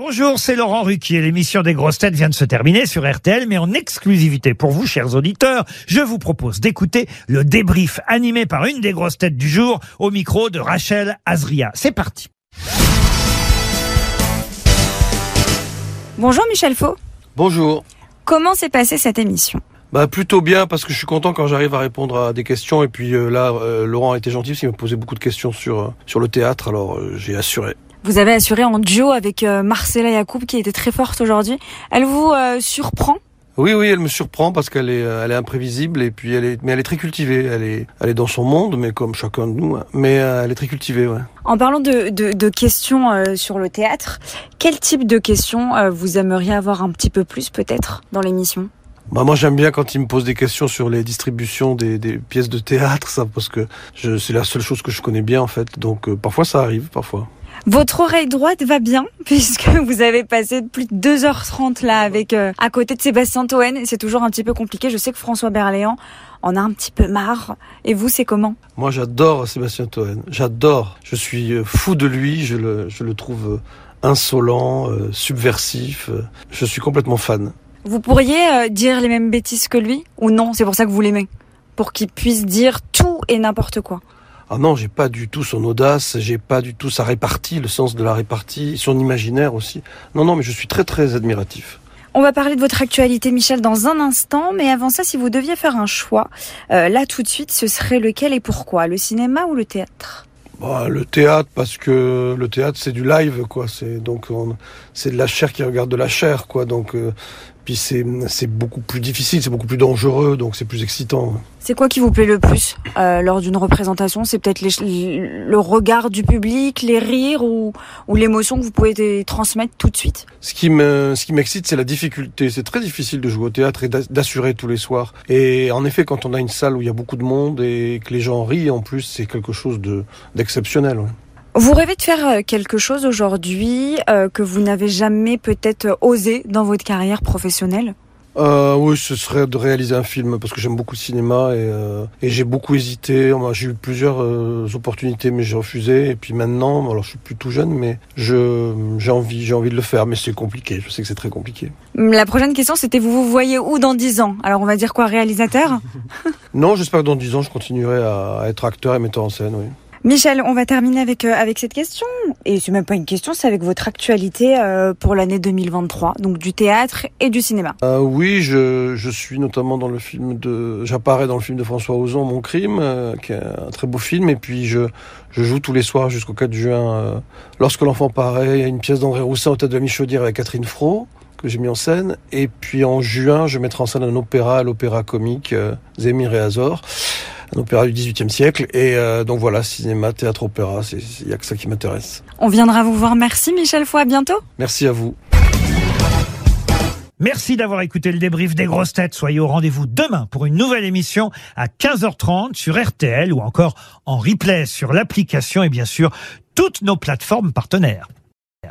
Bonjour, c'est Laurent Ruquier. L'émission des grosses têtes vient de se terminer sur RTL, mais en exclusivité pour vous, chers auditeurs, je vous propose d'écouter le débrief animé par une des grosses têtes du jour au micro de Rachel Azria. C'est parti. Bonjour Michel Faux. Bonjour. Comment s'est passée cette émission? Bah plutôt bien parce que je suis content quand j'arrive à répondre à des questions et puis euh, là euh, Laurent a été gentil parce qu'il me posait beaucoup de questions sur euh, sur le théâtre alors euh, j'ai assuré. Vous avez assuré en duo avec euh, Marcella Yacoub qui était très forte aujourd'hui. Elle vous euh, surprend? Oui oui, elle me surprend parce qu'elle est euh, elle est imprévisible et puis elle est mais elle est très cultivée, elle est elle est dans son monde mais comme chacun de nous hein. mais elle est très cultivée ouais. En parlant de, de, de questions euh, sur le théâtre, quel type de questions euh, vous aimeriez avoir un petit peu plus peut-être dans l'émission? Bah moi j'aime bien quand il me pose des questions sur les distributions des, des pièces de théâtre ça parce que c'est la seule chose que je connais bien en fait donc euh, parfois ça arrive parfois. Votre oreille droite va bien puisque vous avez passé plus de 2h30 là avec euh, à côté de Sébastien Toen c'est toujours un petit peu compliqué. Je sais que François Berléand en a un petit peu marre. Et vous, c'est comment? Moi, j'adore Sébastien Toen. J'adore. Je suis euh, fou de lui. Je le, je le trouve euh, insolent, euh, subversif. Je suis complètement fan. Vous pourriez euh, dire les mêmes bêtises que lui? Ou non, c'est pour ça que vous l'aimez? Pour qu'il puisse dire tout et n'importe quoi. Ah non, j'ai pas du tout son audace. J'ai pas du tout sa répartie, le sens de la répartie, son imaginaire aussi. Non, non, mais je suis très, très admiratif. On va parler de votre actualité, Michel, dans un instant. Mais avant ça, si vous deviez faire un choix, euh, là tout de suite, ce serait lequel et pourquoi Le cinéma ou le théâtre? Bah, le théâtre, parce que le théâtre, c'est du live, quoi. C'est donc on- c'est de la chair qui regarde de la chair, quoi. Donc euh, puis c'est c'est beaucoup plus difficile, c'est beaucoup plus dangereux, donc c'est plus excitant. C'est quoi qui vous plaît le plus euh, lors d'une représentation? C'est peut-être le regard du public, les rires ou, ou l'émotion que vous pouvez transmettre tout de suite? Ce qui me, ce qui m'excite, c'est la difficulté. C'est très difficile de jouer au théâtre et d'a- d'assurer tous les soirs. Et en effet, quand on a une salle où il y a beaucoup de monde et que les gens rient, en plus, c'est quelque chose de d'exceptionnel. ouais. Vous rêvez de faire euh, quelque chose aujourd'hui euh, que vous n'avez jamais peut-être euh, osé dans votre carrière professionnelle? Euh, oui, ce serait de réaliser un film parce que j'aime beaucoup le cinéma et, euh, et j'ai beaucoup hésité. J'ai eu plusieurs euh, opportunités, mais j'ai refusé. Et puis maintenant, alors je suis plus tout jeune, mais je j'ai envie, j'ai envie de le faire, mais c'est compliqué. Je sais que c'est très compliqué. La prochaine question, c'était vous vous voyez où dans 10 ans? Alors on va dire quoi, réalisateur? Non, j'espère que dans dix ans, je continuerai à être acteur et metteur en scène. Oui. Michel, on va terminer avec, euh, avec cette question. Et c'est même pas une question, c'est avec votre actualité euh, pour l'année 2023, donc du théâtre et du cinéma. Euh, oui, je, je suis notamment dans le film de, j'apparais dans le film de François Ozon, Mon crime, euh, qui est un très beau film, et puis je, je joue tous les soirs jusqu'au 4 juin. euh, Lorsque l'enfant paraît, une pièce d'André Roussin au tête de la Michaudière avec Catherine Fro que j'ai mis en scène, et puis en juin, je mettrai en scène un opéra, l'opéra comique euh, Zemir et Azor, un opéra du XVIIIe siècle, et euh, donc voilà, cinéma, théâtre, opéra, c'est, il y a que ça qui m'intéresse. On viendra vous voir. Merci Michel Foy, à bientôt. Merci à vous. Merci d'avoir écouté le débrief des grosses têtes. Soyez au rendez-vous demain pour une nouvelle émission à 15h30 sur RTL ou encore en replay sur l'application et bien sûr toutes nos plateformes partenaires.